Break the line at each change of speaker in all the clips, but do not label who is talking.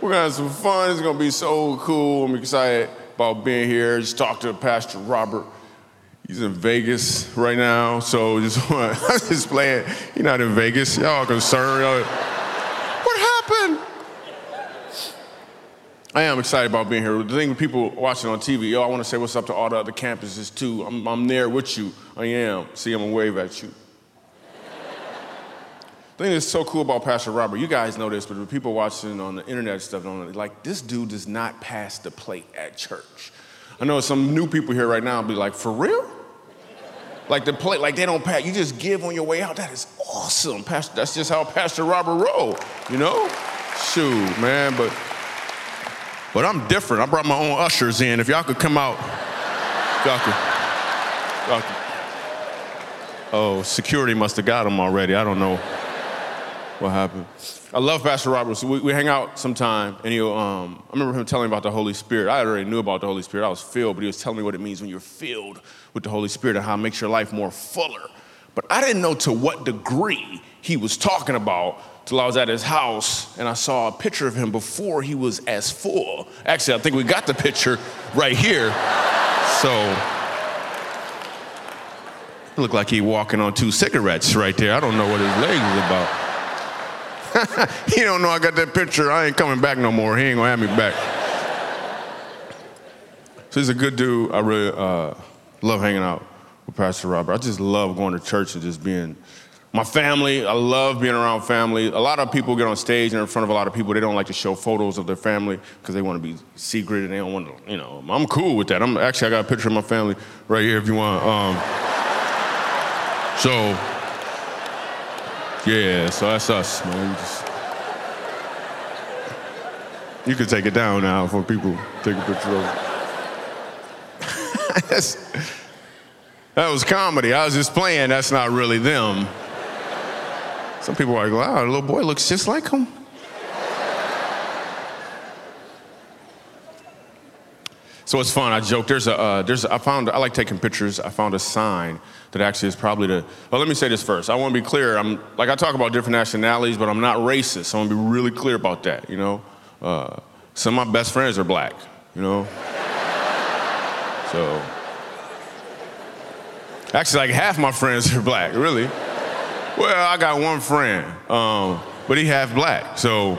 We're gonna have some fun. It's gonna be so cool. I'm excited about being here. Just talked to Pastor Robert. He's in Vegas right now, so just want just playing. He's not in Vegas. Y'all concerned? Y'all, what happened? I am excited about being here. The thing with people watching on TV, yo, I want to say what's up to all the other campuses too. I'm, I'm there with you. I am. See, I'm gonna wave at you. Thing that's so cool about Pastor Robert, you guys know this, but the people watching on the internet stuff don't like this dude does not pass the plate at church. I know some new people here right now be like, for real? Like the plate, like they don't pass, you just give on your way out. That is awesome. Pastor, that's just how Pastor Robert roll, you know? Shoot, man, but but I'm different. I brought my own ushers in. If y'all could come out, y'all could. Y'all could. Oh, security must have got them already. I don't know what happened. I love Pastor Roberts. We, we hang out sometime, and he'll. Um, I remember him telling me about the Holy Spirit. I already knew about the Holy Spirit. I was filled, but he was telling me what it means when you're filled with the Holy Spirit and how it makes your life more fuller. But I didn't know to what degree he was talking about till I was at his house and I saw a picture of him before he was as full. Actually, I think we got the picture right here. So looked like he walking on two cigarettes right there. I don't know what his legs is about. he don't know I got that picture. I ain't coming back no more. He ain't gonna have me back. So he's a good dude. I really uh, love hanging out with Pastor Robert. I just love going to church and just being my family. I love being around family. A lot of people get on stage and in front of a lot of people. They don't like to show photos of their family because they want to be secret and they don't want to. You know, I'm cool with that. I'm actually I got a picture of my family right here if you want. Um, so yeah, so that's us, man. Just, you can take it down now for people take a picture of it. that was comedy. I was just playing. That's not really them. Some people are like, wow, the little boy looks just like him. So it's fun. I joke. There's a, uh, there's. I found. I like taking pictures. I found a sign that actually is probably the. Well, let me say this first. I want to be clear. I'm like I talk about different nationalities, but I'm not racist. So I want to be really clear about that. You know, uh, some of my best friends are black. You know, so actually like half my friends are black. Really. Well, I got one friend, um, but he half black. So.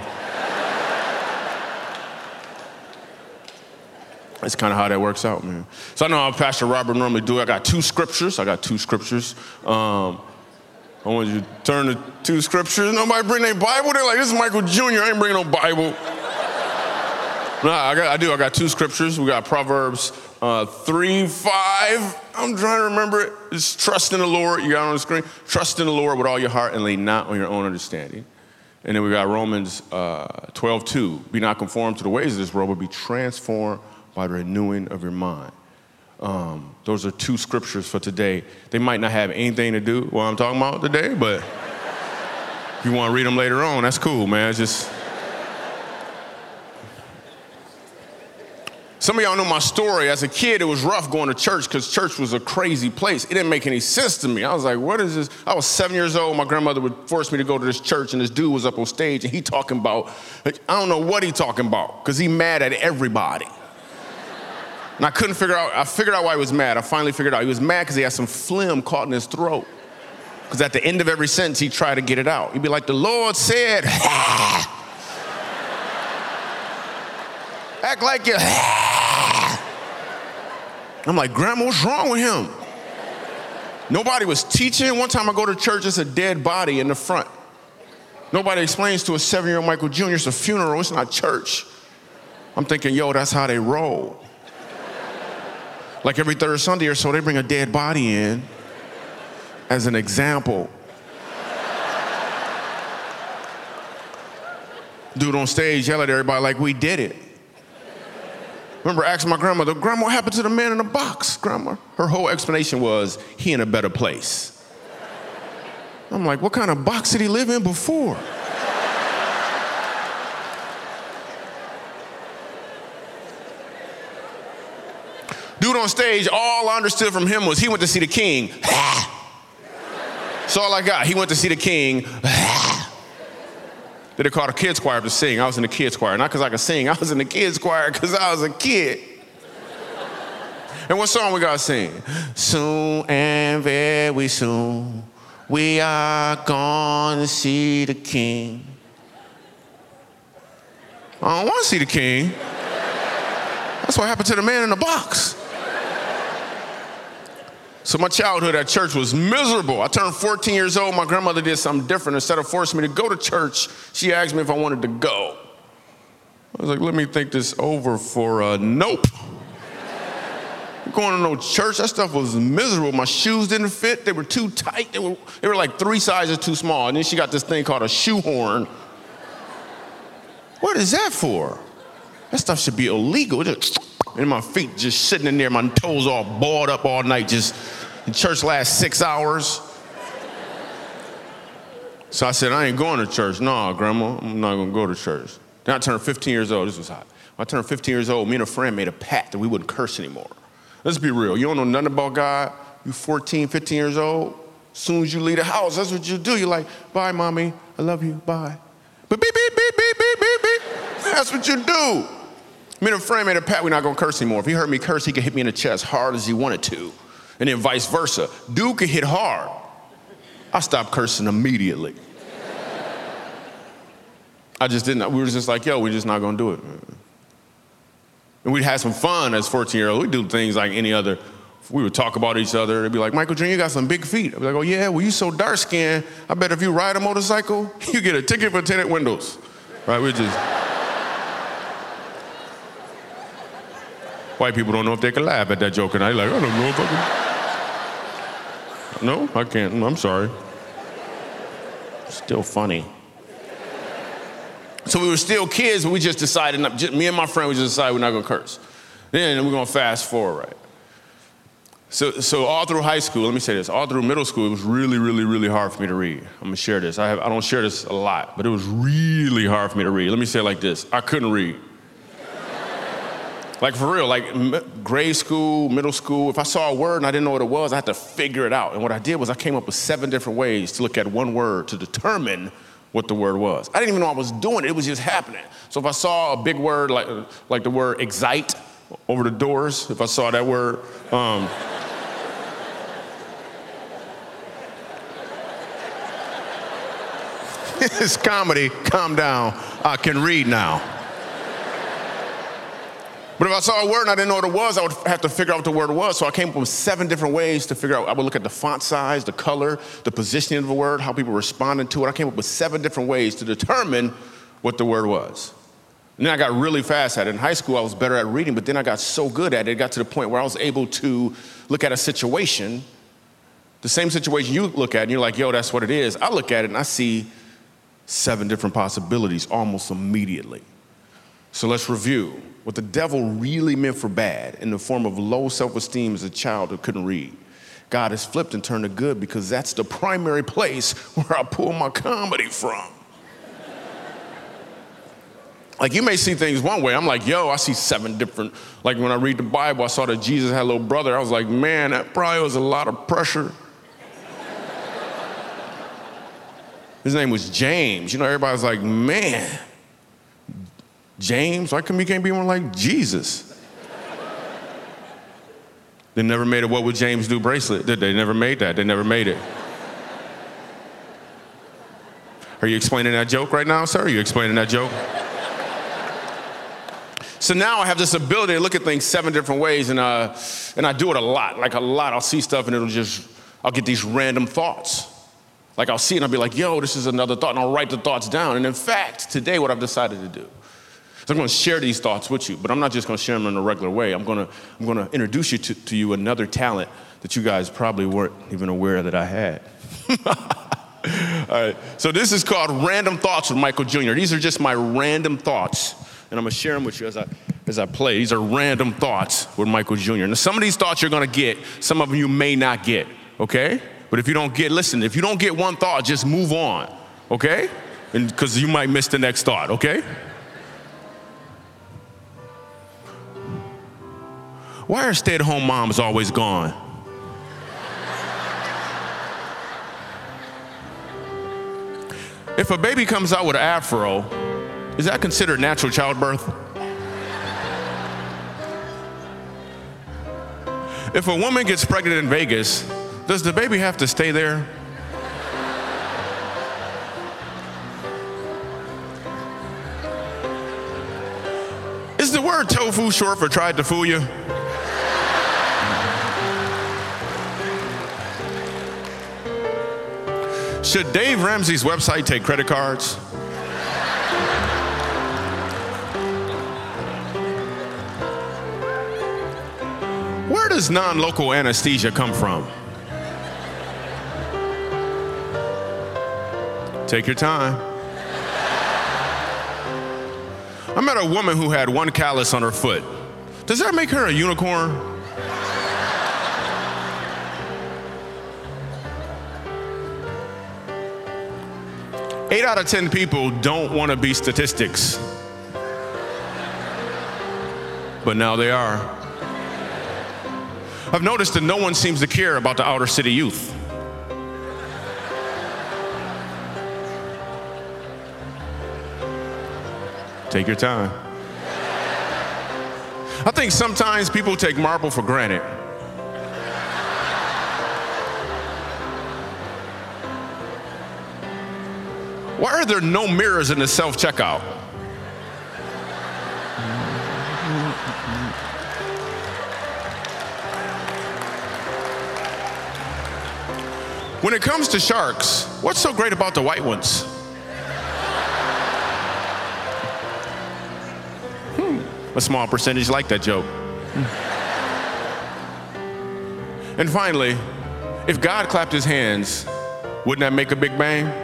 That's kind of how that works out, man. So I know how Pastor Robert normally do. I got two scriptures. I got two scriptures. Um, I want you to turn to two scriptures. Nobody bring their Bible. They're like, this is Michael Jr. I ain't bringing no Bible. nah, I, got, I do. I got two scriptures. We got Proverbs uh, 3, 5. I'm trying to remember it. It's trust in the Lord. You got on the screen. Trust in the Lord with all your heart and lean not on your own understanding. And then we got Romans uh, 12, 2. Be not conformed to the ways of this world, but be transformed by the renewing of your mind. Um, those are two scriptures for today. They might not have anything to do with what I'm talking about today, but if you want to read them later on, that's cool, man. It's just. Some of y'all know my story. As a kid, it was rough going to church because church was a crazy place. It didn't make any sense to me. I was like, what is this? I was seven years old. My grandmother would force me to go to this church, and this dude was up on stage, and he talking about, I don't know what he talking about because he mad at everybody. And I couldn't figure out, I figured out why he was mad. I finally figured out. He was mad because he had some phlegm caught in his throat. Because at the end of every sentence, he'd try to get it out. He'd be like, the Lord said, act like you. I'm like, Grandma, what's wrong with him? Nobody was teaching. One time I go to church, it's a dead body in the front. Nobody explains to a seven year old Michael Jr., it's a funeral, it's not church. I'm thinking, yo, that's how they roll. Like every third Sunday or so, they bring a dead body in as an example. Dude on stage yell at everybody like we did it. Remember asking my grandmother, Grandma, what happened to the man in the box, Grandma? Her whole explanation was he in a better place. I'm like, what kind of box did he live in before? Dude on stage, all I understood from him was he went to see the king. That's all I got. He went to see the king. that they called a kids choir to sing. I was in the kids choir. Not because I could sing, I was in the kids choir because I was a kid. and what song we got to sing? Soon and very soon, we are going to see the king. I don't want to see the king. That's what happened to the man in the box. So my childhood at church was miserable. I turned 14 years old. My grandmother did something different. Instead of forcing me to go to church, she asked me if I wanted to go. I was like, let me think this over for a nope. going to no church. That stuff was miserable. My shoes didn't fit. They were too tight. They were, they were like three sizes too small. And then she got this thing called a shoehorn. What is that for? That stuff should be illegal. And my feet just sitting in there, my toes all balled up all night, just in church last six hours. So I said, I ain't going to church. No, grandma, I'm not gonna go to church. Then I turned 15 years old. This was hot. When I turned 15 years old, me and a friend made a pact that we wouldn't curse anymore. Let's be real. You don't know nothing about God. You 14, 15 years old. Soon as you leave the house, that's what you do. You're like, bye, mommy. I love you. Bye. But beep, beep, beep, beep, beep, beep, beep. That's what you do. Me and a friend made a pact we're not gonna curse anymore. If he heard me curse, he could hit me in the chest hard as he wanted to. And then vice versa. Dude could hit hard. I stopped cursing immediately. I just didn't. We were just like, yo, we're just not gonna do it. And we'd have some fun as 14 year olds. We'd do things like any other. We would talk about each other. They'd be like, Michael Jr., you got some big feet. I'd be like, oh yeah, well you so dark skinned. I bet if you ride a motorcycle, you get a ticket for tinted windows. Right? We just. White people don't know if they can laugh at that joke, and I like, I don't know if I can. No, I can't. I'm sorry. Still funny. So we were still kids, but we just decided, not, just, me and my friend, we just decided we're not gonna curse. Then we're gonna fast forward, right? So, so all through high school, let me say this, all through middle school, it was really, really, really hard for me to read. I'm gonna share this. I, have, I don't share this a lot, but it was really hard for me to read. Let me say it like this I couldn't read. Like for real, like grade school, middle school, if I saw a word and I didn't know what it was, I had to figure it out. And what I did was I came up with seven different ways to look at one word to determine what the word was. I didn't even know I was doing it, it was just happening. So if I saw a big word like, like the word excite over the doors, if I saw that word, um, it's comedy, calm down, I can read now. But if I saw a word and I didn't know what it was, I would have to figure out what the word was. So I came up with seven different ways to figure out. I would look at the font size, the color, the positioning of the word, how people responded to it. I came up with seven different ways to determine what the word was. And then I got really fast at it. In high school, I was better at reading, but then I got so good at it, it got to the point where I was able to look at a situation, the same situation you look at, and you're like, yo, that's what it is. I look at it and I see seven different possibilities almost immediately. So let's review what the devil really meant for bad in the form of low self esteem as a child who couldn't read. God has flipped and turned to good because that's the primary place where I pull my comedy from. like you may see things one way. I'm like, yo, I see seven different. Like when I read the Bible, I saw that Jesus had a little brother. I was like, man, that probably was a lot of pressure. His name was James. You know, everybody's like, man, James, why come you can't be one like Jesus? they never made a What Would James Do bracelet, they? Never made that. They never made it. Are you explaining that joke right now, sir? Are you explaining that joke? so now I have this ability to look at things seven different ways, and, uh, and I do it a lot. Like a lot, I'll see stuff and it'll just, I'll get these random thoughts. Like I'll see it and I'll be like, yo, this is another thought, and I'll write the thoughts down. And in fact, today, what I've decided to do so I'm going to share these thoughts with you, but I'm not just going to share them in a regular way. I'm going to, I'm going to introduce you to, to you another talent that you guys probably weren't even aware that I had. All right, so this is called Random Thoughts with Michael Jr. These are just my random thoughts, and I'm going to share them with you as I, as I play. These are random thoughts with Michael Jr. Now, some of these thoughts you're going to get, some of them you may not get, okay? But if you don't get, listen, if you don't get one thought, just move on, okay? And because you might miss the next thought, okay? Why are stay at home moms always gone? If a baby comes out with an afro, is that considered natural childbirth? If a woman gets pregnant in Vegas, does the baby have to stay there? Is the word tofu short for tried to fool you? Should Dave Ramsey's website take credit cards? Where does non local anesthesia come from? Take your time. I met a woman who had one callus on her foot. Does that make her a unicorn? Eight out of 10 people don't want to be statistics. But now they are. I've noticed that no one seems to care about the outer city youth. Take your time. I think sometimes people take marble for granted. Why are there no mirrors in the self checkout? When it comes to sharks, what's so great about the white ones? Hmm, a small percentage like that joke. And finally, if God clapped his hands, wouldn't that make a big bang?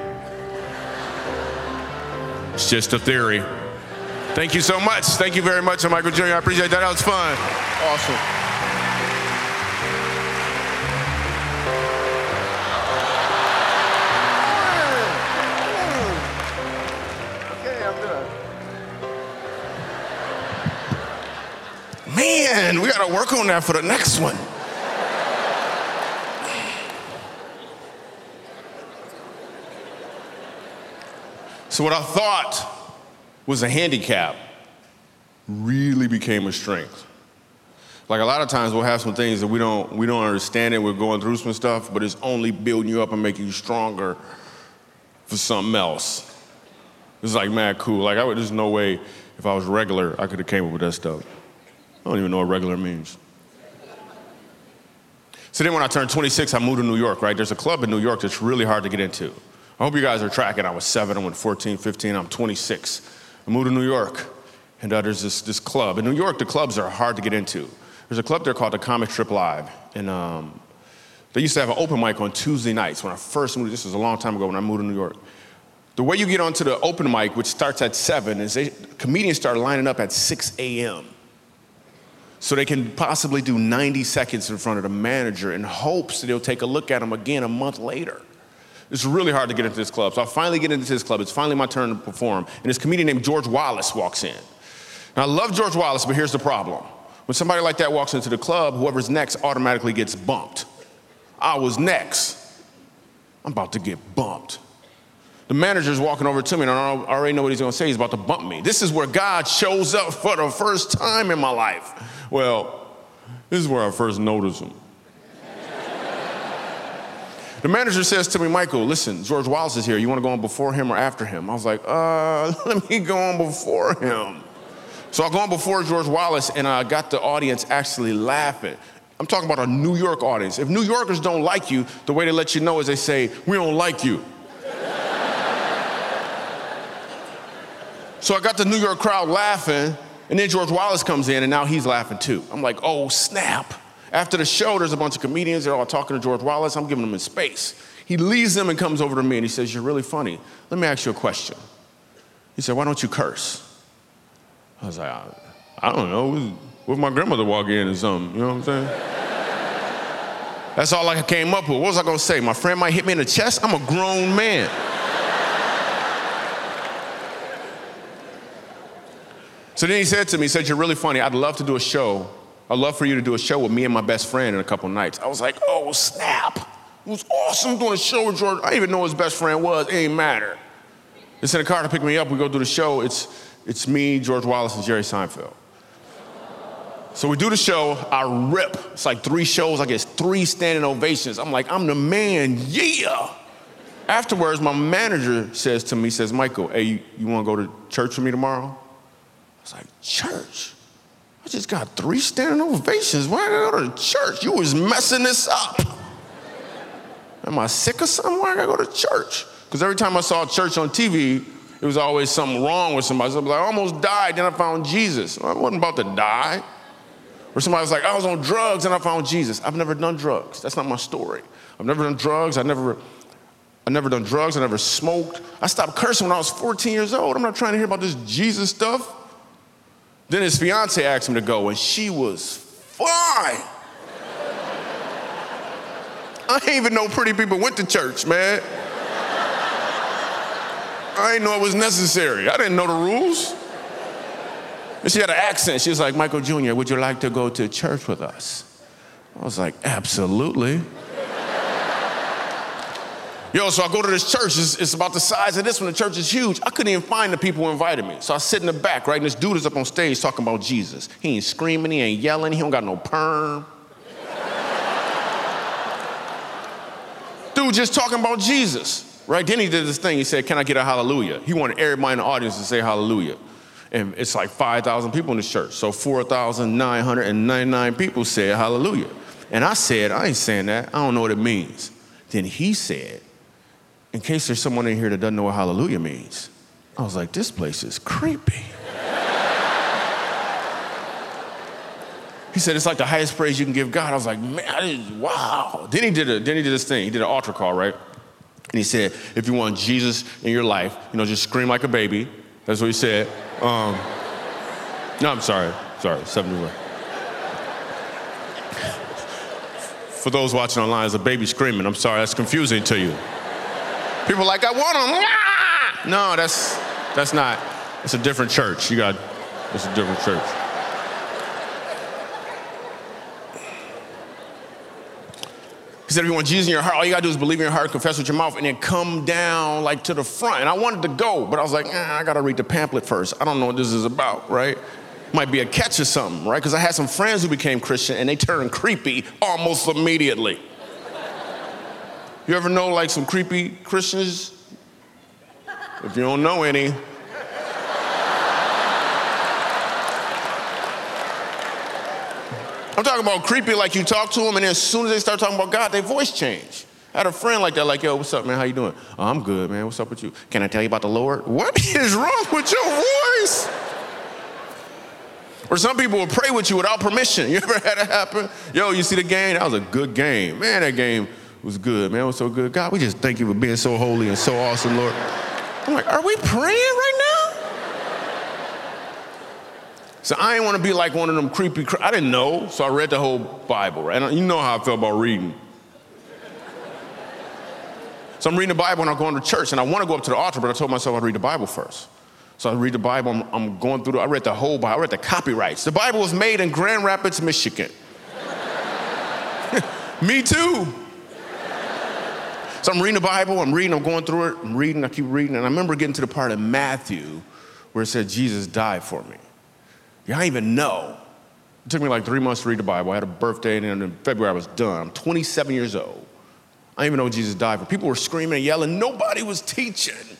It's just a theory. Thank you so much. Thank you very much, Michael Jr. I appreciate that. That was fun. Awesome. Man, we got to work on that for the next one. So, what I thought was a handicap really became a strength. Like a lot of times we'll have some things that we don't we don't understand it. We're going through some stuff, but it's only building you up and making you stronger for something else. It's like mad cool. Like I would, there's no way if I was regular I could have came up with that stuff. I don't even know what regular means. So then when I turned 26, I moved to New York, right? There's a club in New York that's really hard to get into. I hope you guys are tracking. I was seven, I went 14, 15, I'm 26. I moved to New York, and uh, there's this, this club. In New York, the clubs are hard to get into. There's a club there called the Comic Strip Live, and um, they used to have an open mic on Tuesday nights when I first moved. This was a long time ago when I moved to New York. The way you get onto the open mic, which starts at 7, is they, comedians start lining up at 6 a.m. So they can possibly do 90 seconds in front of the manager in hopes that he'll take a look at them again a month later. It's really hard to get into this club. So I finally get into this club. It's finally my turn to perform. And this comedian named George Wallace walks in. Now, I love George Wallace, but here's the problem. When somebody like that walks into the club, whoever's next automatically gets bumped. I was next. I'm about to get bumped. The manager's walking over to me, and I already know what he's gonna say. He's about to bump me. This is where God shows up for the first time in my life. Well, this is where I first noticed him. The manager says to me, Michael, listen, George Wallace is here. You want to go on before him or after him? I was like, uh, let me go on before him. So I go on before George Wallace, and I got the audience actually laughing. I'm talking about a New York audience. If New Yorkers don't like you, the way they let you know is they say, we don't like you. so I got the New York crowd laughing, and then George Wallace comes in, and now he's laughing too. I'm like, oh, snap. After the show, there's a bunch of comedians. They're all talking to George Wallace. I'm giving them his space. He leaves them and comes over to me and he says, You're really funny. Let me ask you a question. He said, Why don't you curse? I was like, I, I don't know. What my grandmother walk in or something? You know what I'm saying? That's all I came up with. What was I gonna say? My friend might hit me in the chest? I'm a grown man. so then he said to me, he said, You're really funny. I'd love to do a show I'd love for you to do a show with me and my best friend in a couple nights. I was like, oh, snap. It was awesome doing a show with George. I didn't even know his best friend was. It ain't matter. It's in the car to pick me up. We go do the show. It's, it's me, George Wallace, and Jerry Seinfeld. So we do the show. I rip. It's like three shows. I get three standing ovations. I'm like, I'm the man. Yeah. Afterwards, my manager says to me, says, Michael, hey, you, you want to go to church with me tomorrow? I was like, church? I just got three standing ovations. Why I gotta go to church? You was messing this up. Am I sick or something? Why I gotta go to church? Because every time I saw church on TV, it was always something wrong with somebody. So I was like, I almost died, then I found Jesus. I wasn't about to die. Or somebody was like, I was on drugs and I found Jesus. I've never done drugs. That's not my story. I've never done drugs. I never I never done drugs. I never smoked. I stopped cursing when I was 14 years old. I'm not trying to hear about this Jesus stuff. Then his fiance asked him to go, and she was fine. I didn't even know pretty people went to church, man. I didn't know it was necessary. I didn't know the rules. And she had an accent. She was like, Michael Jr., would you like to go to church with us? I was like, absolutely. Yo, so I go to this church. It's, it's, about the size of this one. The church is huge. I couldn't even find the people who invited me. So I sit in the back, right? And this dude is up on stage talking about Jesus. He ain't screaming, he ain't yelling, he don't got no perm. dude just talking about Jesus, right? Then he did this thing. He said, Can I get a hallelujah? He wanted everybody in the audience to say hallelujah. And it's like 5,000 people in the church. So 4,999 people said hallelujah. And I said, I ain't saying that. I don't know what it means. Then he said, in case there's someone in here that doesn't know what hallelujah means. I was like, this place is creepy. he said, it's like the highest praise you can give God. I was like, man, wow. Then he did a, then he did this thing. He did an altar call, right? And he said, if you want Jesus in your life, you know, just scream like a baby. That's what he said. Um, no, I'm sorry. Sorry, 71. For those watching online, it's a baby screaming. I'm sorry, that's confusing to you. People are like, I want them. Ah! No, that's that's not. It's a different church. You got. It's a different church. He said, if you want Jesus in your heart, all you gotta do is believe in your heart, confess with your mouth, and then come down like to the front. And I wanted to go, but I was like, ah, I gotta read the pamphlet first. I don't know what this is about, right? Might be a catch or something, right? Because I had some friends who became Christian and they turned creepy almost immediately. You ever know like some creepy Christians? If you don't know any, I'm talking about creepy like you talk to them and then as soon as they start talking about God, their voice change. I had a friend like that, like, yo, what's up, man? How you doing? Oh, I'm good, man. What's up with you? Can I tell you about the Lord? What is wrong with your voice? Or some people will pray with you without permission. You ever had it happen? Yo, you see the game? That was a good game. Man, that game was good, man. It was so good. God, we just thank you for being so holy and so awesome, Lord. I'm like, are we praying right now? So I didn't want to be like one of them creepy. I didn't know, so I read the whole Bible, right? And you know how I feel about reading. So I'm reading the Bible and I'm going to church, and I want to go up to the altar, but I told myself I'd read the Bible first. So I read the Bible. I'm, I'm going through. The, I read the whole Bible. I read the copyrights. The Bible was made in Grand Rapids, Michigan. Me too. So I'm reading the Bible, I'm reading, I'm going through it, I'm reading, I keep reading, and I remember getting to the part in Matthew where it said Jesus died for me. Yeah, I even know. It took me like three months to read the Bible. I had a birthday, and in February I was done. I'm 27 years old. I didn't even know Jesus died for. People were screaming and yelling. Nobody was teaching.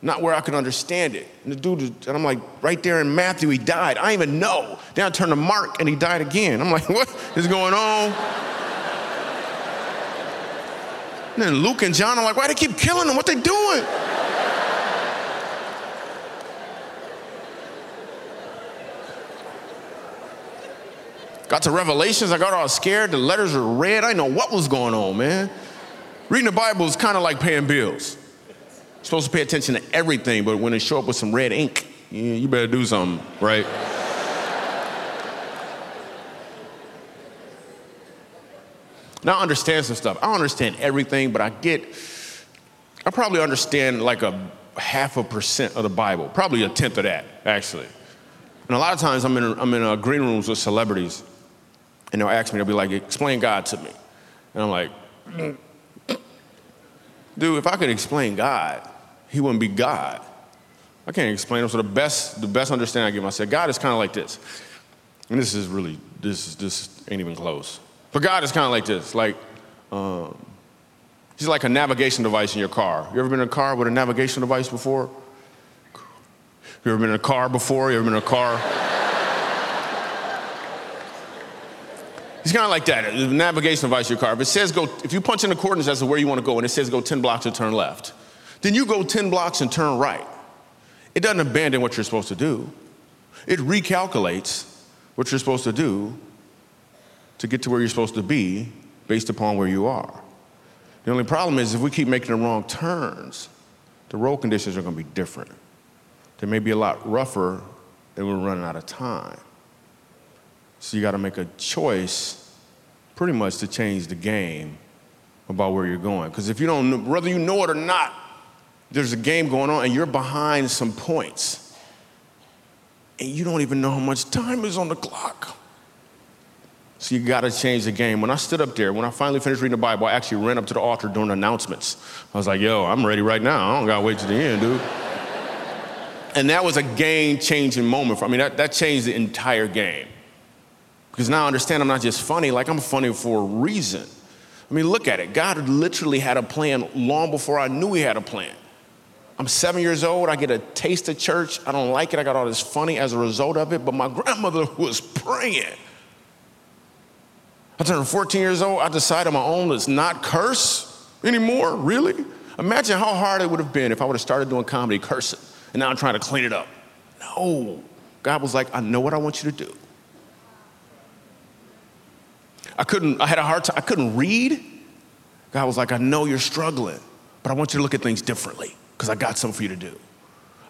Not where I could understand it. And the dude, and I'm like, right there in Matthew, he died. I didn't even know. Then I turned to Mark, and he died again. I'm like, what is going on? And then Luke and John are like, why they keep killing them? What they doing? Got to Revelations, I got all scared. The letters were red. I didn't know what was going on, man. Reading the Bible is kind of like paying bills. You're supposed to pay attention to everything, but when they show up with some red ink, you better do something, right? Now I understand some stuff. I don't understand everything, but I get, I probably understand like a half a percent of the Bible, probably a tenth of that, actually. And a lot of times I'm in, I'm in uh, green rooms with celebrities, and they'll ask me, they'll be like, explain God to me. And I'm like, dude, if I could explain God, he wouldn't be God. I can't explain him. So the best, the best understanding I give myself, God is kind of like this. And this is really, this, this ain't even close. But God is kind of like this. Like, um, he's like a navigation device in your car. You ever been in a car with a navigation device before? You ever been in a car before? You ever been in a car? He's kind of like that, the navigation device in your car. If it says go, if you punch in the coordinates as to where you want to go and it says go 10 blocks and turn left, then you go 10 blocks and turn right. It doesn't abandon what you're supposed to do. It recalculates what you're supposed to do to get to where you're supposed to be based upon where you are. The only problem is if we keep making the wrong turns, the road conditions are going to be different. They may be a lot rougher and we're running out of time. So you got to make a choice pretty much to change the game about where you're going. Because if you don't, know, whether you know it or not, there's a game going on and you're behind some points. And you don't even know how much time is on the clock. So you got to change the game. When I stood up there, when I finally finished reading the Bible, I actually ran up to the altar during announcements. I was like, yo, I'm ready right now. I don't got to wait to the end, dude. and that was a game changing moment for me. That, that changed the entire game. Because now I understand I'm not just funny, like I'm funny for a reason. I mean, look at it. God literally had a plan long before I knew He had a plan. I'm seven years old. I get a taste of church. I don't like it. I got all this funny as a result of it. But my grandmother was praying. I turned 14 years old. I decided on my own let's not curse anymore. Really? Imagine how hard it would have been if I would have started doing comedy cursing and now I'm trying to clean it up. No. God was like, I know what I want you to do. I couldn't, I had a hard time, I couldn't read. God was like, I know you're struggling, but I want you to look at things differently because I got something for you to do.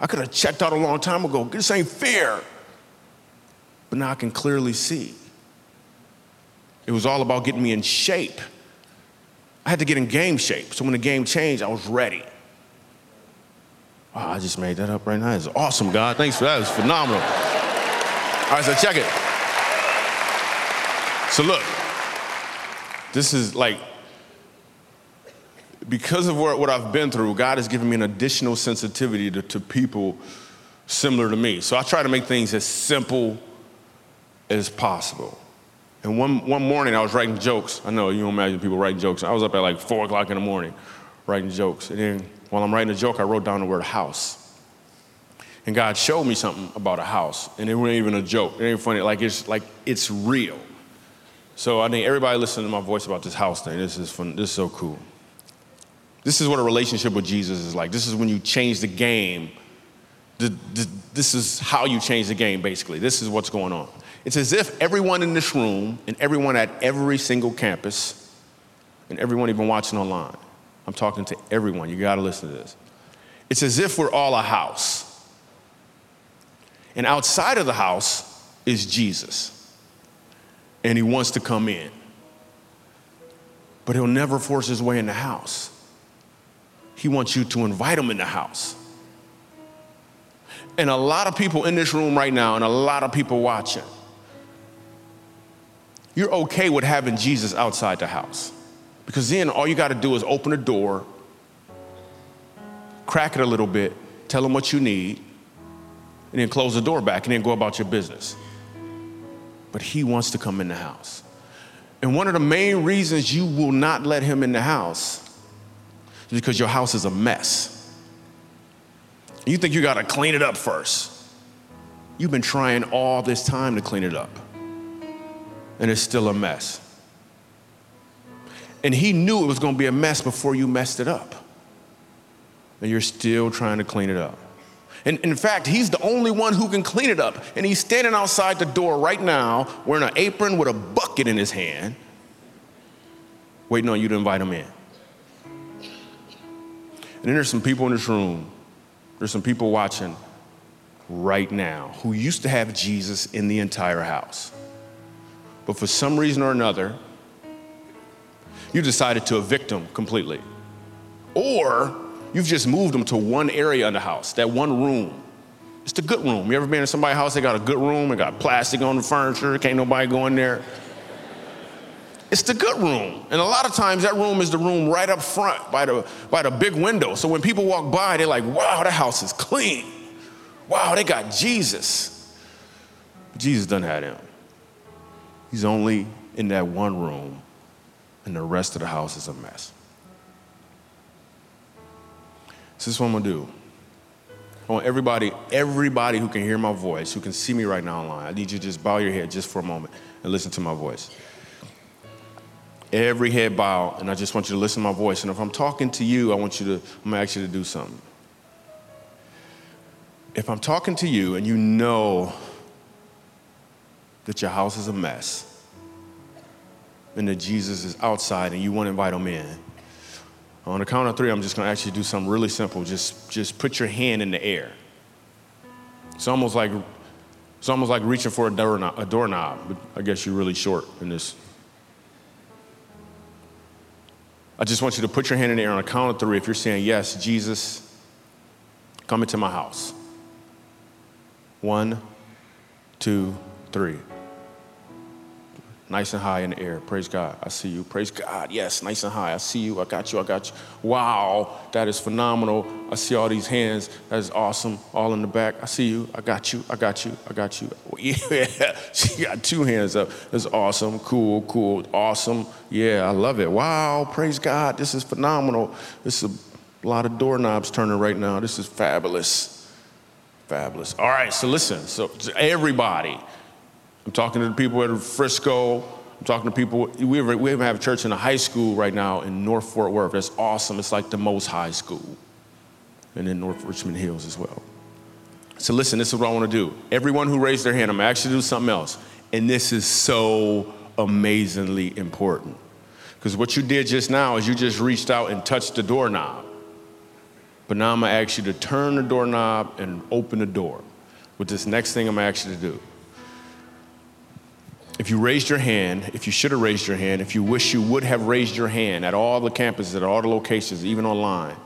I could have checked out a long time ago. This ain't fair. But now I can clearly see. It was all about getting me in shape. I had to get in game shape. So when the game changed, I was ready. Wow, I just made that up right now. It's awesome, God. Thanks for that. It's phenomenal. All right, so check it. So look, this is like because of what, I've been through, God has given me an additional sensitivity to, to people similar to me. So I try to make things as simple as possible. And one, one morning I was writing jokes. I know you don't imagine people writing jokes. I was up at like four o'clock in the morning writing jokes. And then while I'm writing a joke, I wrote down the word house. And God showed me something about a house. And it wasn't even a joke. It ain't funny. Like it's like it's real. So I think everybody listen to my voice about this house thing. This is fun. This is so cool. This is what a relationship with Jesus is like. This is when you change the game. This is how you change the game, basically. This is what's going on. It's as if everyone in this room and everyone at every single campus and everyone even watching online, I'm talking to everyone, you gotta listen to this. It's as if we're all a house. And outside of the house is Jesus. And he wants to come in. But he'll never force his way in the house. He wants you to invite him in the house. And a lot of people in this room right now, and a lot of people watching, you're okay with having Jesus outside the house. Because then all you got to do is open the door, crack it a little bit, tell him what you need, and then close the door back and then go about your business. But he wants to come in the house. And one of the main reasons you will not let him in the house is because your house is a mess. You think you gotta clean it up first. You've been trying all this time to clean it up, and it's still a mess. And he knew it was gonna be a mess before you messed it up. And you're still trying to clean it up. And in fact, he's the only one who can clean it up. And he's standing outside the door right now wearing an apron with a bucket in his hand, waiting on you to invite him in. And then there's some people in this room, there's some people watching right now who used to have Jesus in the entire house. But for some reason or another, you decided to evict them completely. Or you've just moved them to one area in the house, that one room. It's the good room. You ever been in somebody's house, they got a good room, they got plastic on the furniture, can't nobody go in there. It's the good room. And a lot of times that room is the room right up front by the, by the big window. So when people walk by, they're like, wow, that house is clean. Wow, they got Jesus. But Jesus doesn't have him. He's only in that one room, and the rest of the house is a mess. So this is what I'm gonna do. I want everybody, everybody who can hear my voice, who can see me right now online, I need you to just bow your head just for a moment and listen to my voice. Every head bow, and I just want you to listen to my voice. And if I'm talking to you, I want you to, I'm gonna ask you to do something. If I'm talking to you and you know that your house is a mess and that Jesus is outside and you want to invite him in, on the count of three, I'm just you to do something really simple. Just, just put your hand in the air. It's almost like, it's almost like reaching for a doorknob, a doorknob, but I guess you're really short in this. I just want you to put your hand in the air on a count of three if you're saying, Yes, Jesus, come into my house. One, two, three nice and high in the air. Praise God. I see you. Praise God. Yes, nice and high. I see you. I got you. I got you. Wow, that is phenomenal. I see all these hands. That is awesome. All in the back. I see you. I got you. I got you. I got you. Yeah, she got two hands up. That's awesome. Cool, cool. Awesome. Yeah, I love it. Wow, praise God. This is phenomenal. This is a lot of doorknobs turning right now. This is fabulous. Fabulous. All right, so listen. So everybody, I'm talking to the people at Frisco. I'm talking to people. We, even have a church in a high school right now in North Fort Worth. That's awesome. It's like the most high school. And in North Richland Hills as well. So listen, this is what I want to do. Everyone who raised their hand, I'm actually do something else. And this is so amazingly important. Because what you did just now is you just reached out and touched the doorknob. But now I'm to ask you to turn the doorknob and open the door with this next thing I'm to ask you to do if you raised your hand, if you should have raised your hand, if you wish you would have raised your hand at all the campuses, at all the locations, even online,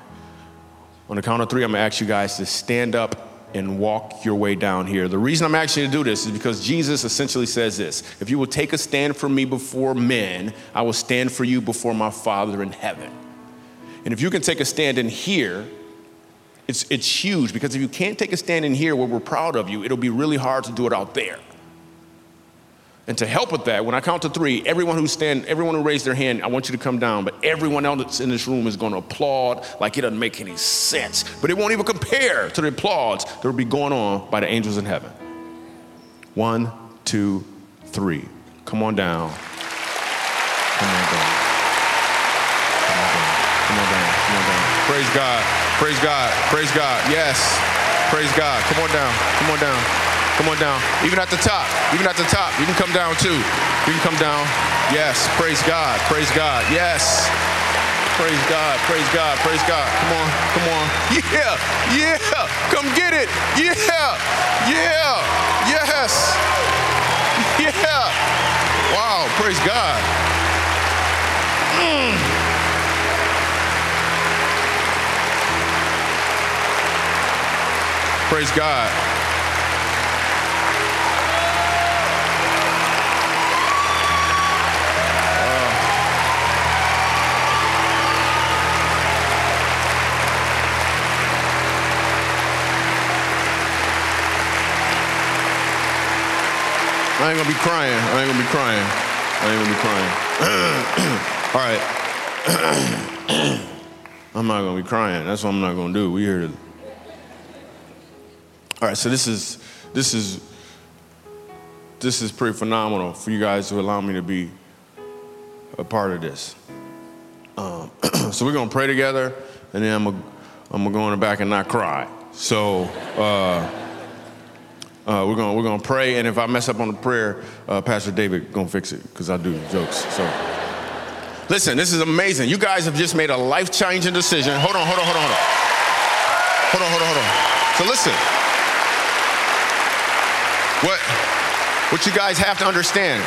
on the count of three, I'm gonna ask you guys to stand up and walk your way down here. The reason I'm asking you to do this is because Jesus essentially says this If you will take a stand for me before men, I will stand for you before my Father in heaven. And if you can take a stand in here, it's, it's huge because if you can't take a stand in here where we're proud of you, it'll be really hard to do it out there. And to help with that, when I count to three, everyone who stand, everyone who raised their hand, I want you to come down. But everyone else in this room is going to applaud like it doesn't make any sense. But it won't even compare to the applause that will be going on by the angels in heaven. One, two, three. Come on down. Come on down. Come on down. Come on down. Come on down. Praise God. Praise God. Praise God. Yes. Praise God. Come on down. Come on down. Come on down. Even at the top. Even at the top. You can come down too. You can come down. Yes. Praise God. Praise God. Yes. Praise God. Praise God. Praise God. Come on. Come on. Yeah. Yeah. Come get it. Yeah. Yeah. Yes. Yeah. Wow. Praise God. Mm. Praise God. I ain't gonna be crying. I ain't gonna be crying. I ain't gonna be crying. All right. I'm not gonna be crying. That's what I'm not gonna do. We here to. All right. So this is this is this is pretty phenomenal for you guys to allow me to be a part of this. Um, so we're gonna pray together, and then I'm gonna I'm gonna go in the back and not cry. So. Uh, uh, we're gonna we're gonna pray, and if I mess up on the prayer, uh, Pastor David gonna fix it because I do jokes. So, listen, this is amazing. You guys have just made a life changing decision. Hold on, hold on, hold on, hold on, hold on, hold on, hold on. So listen, what what you guys have to understand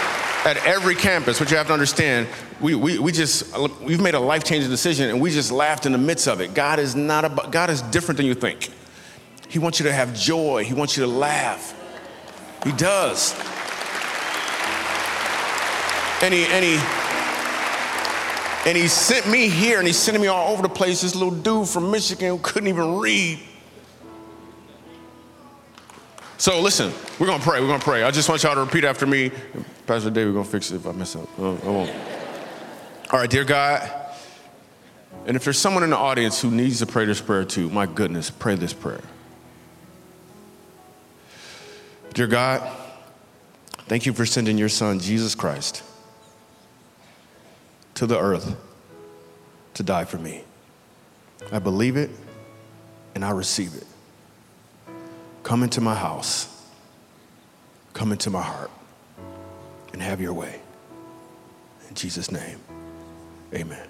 at every campus, what you have to understand, we, we, we just we've made a life changing decision, and we just laughed in the midst of it. God is not about God is different than you think. He wants you to have joy. He wants you to laugh. He does. And he, and he, And he sent me here and he's sending me all over the place. This little dude from Michigan who couldn't even read. So listen, we're gonna pray. We're gonna pray. I just want y'all to repeat after me. Pastor Dave, we're gonna fix it if I mess up. Uh, I won't. All right, dear God. And if there's someone in the audience who needs to pray this prayer too, my goodness, pray this prayer. Dear God, thank you for sending your son, Jesus Christ, to the earth to die for me. I believe it and I receive it. Come into my house, come into my heart, and have your way. In Jesus' name, amen.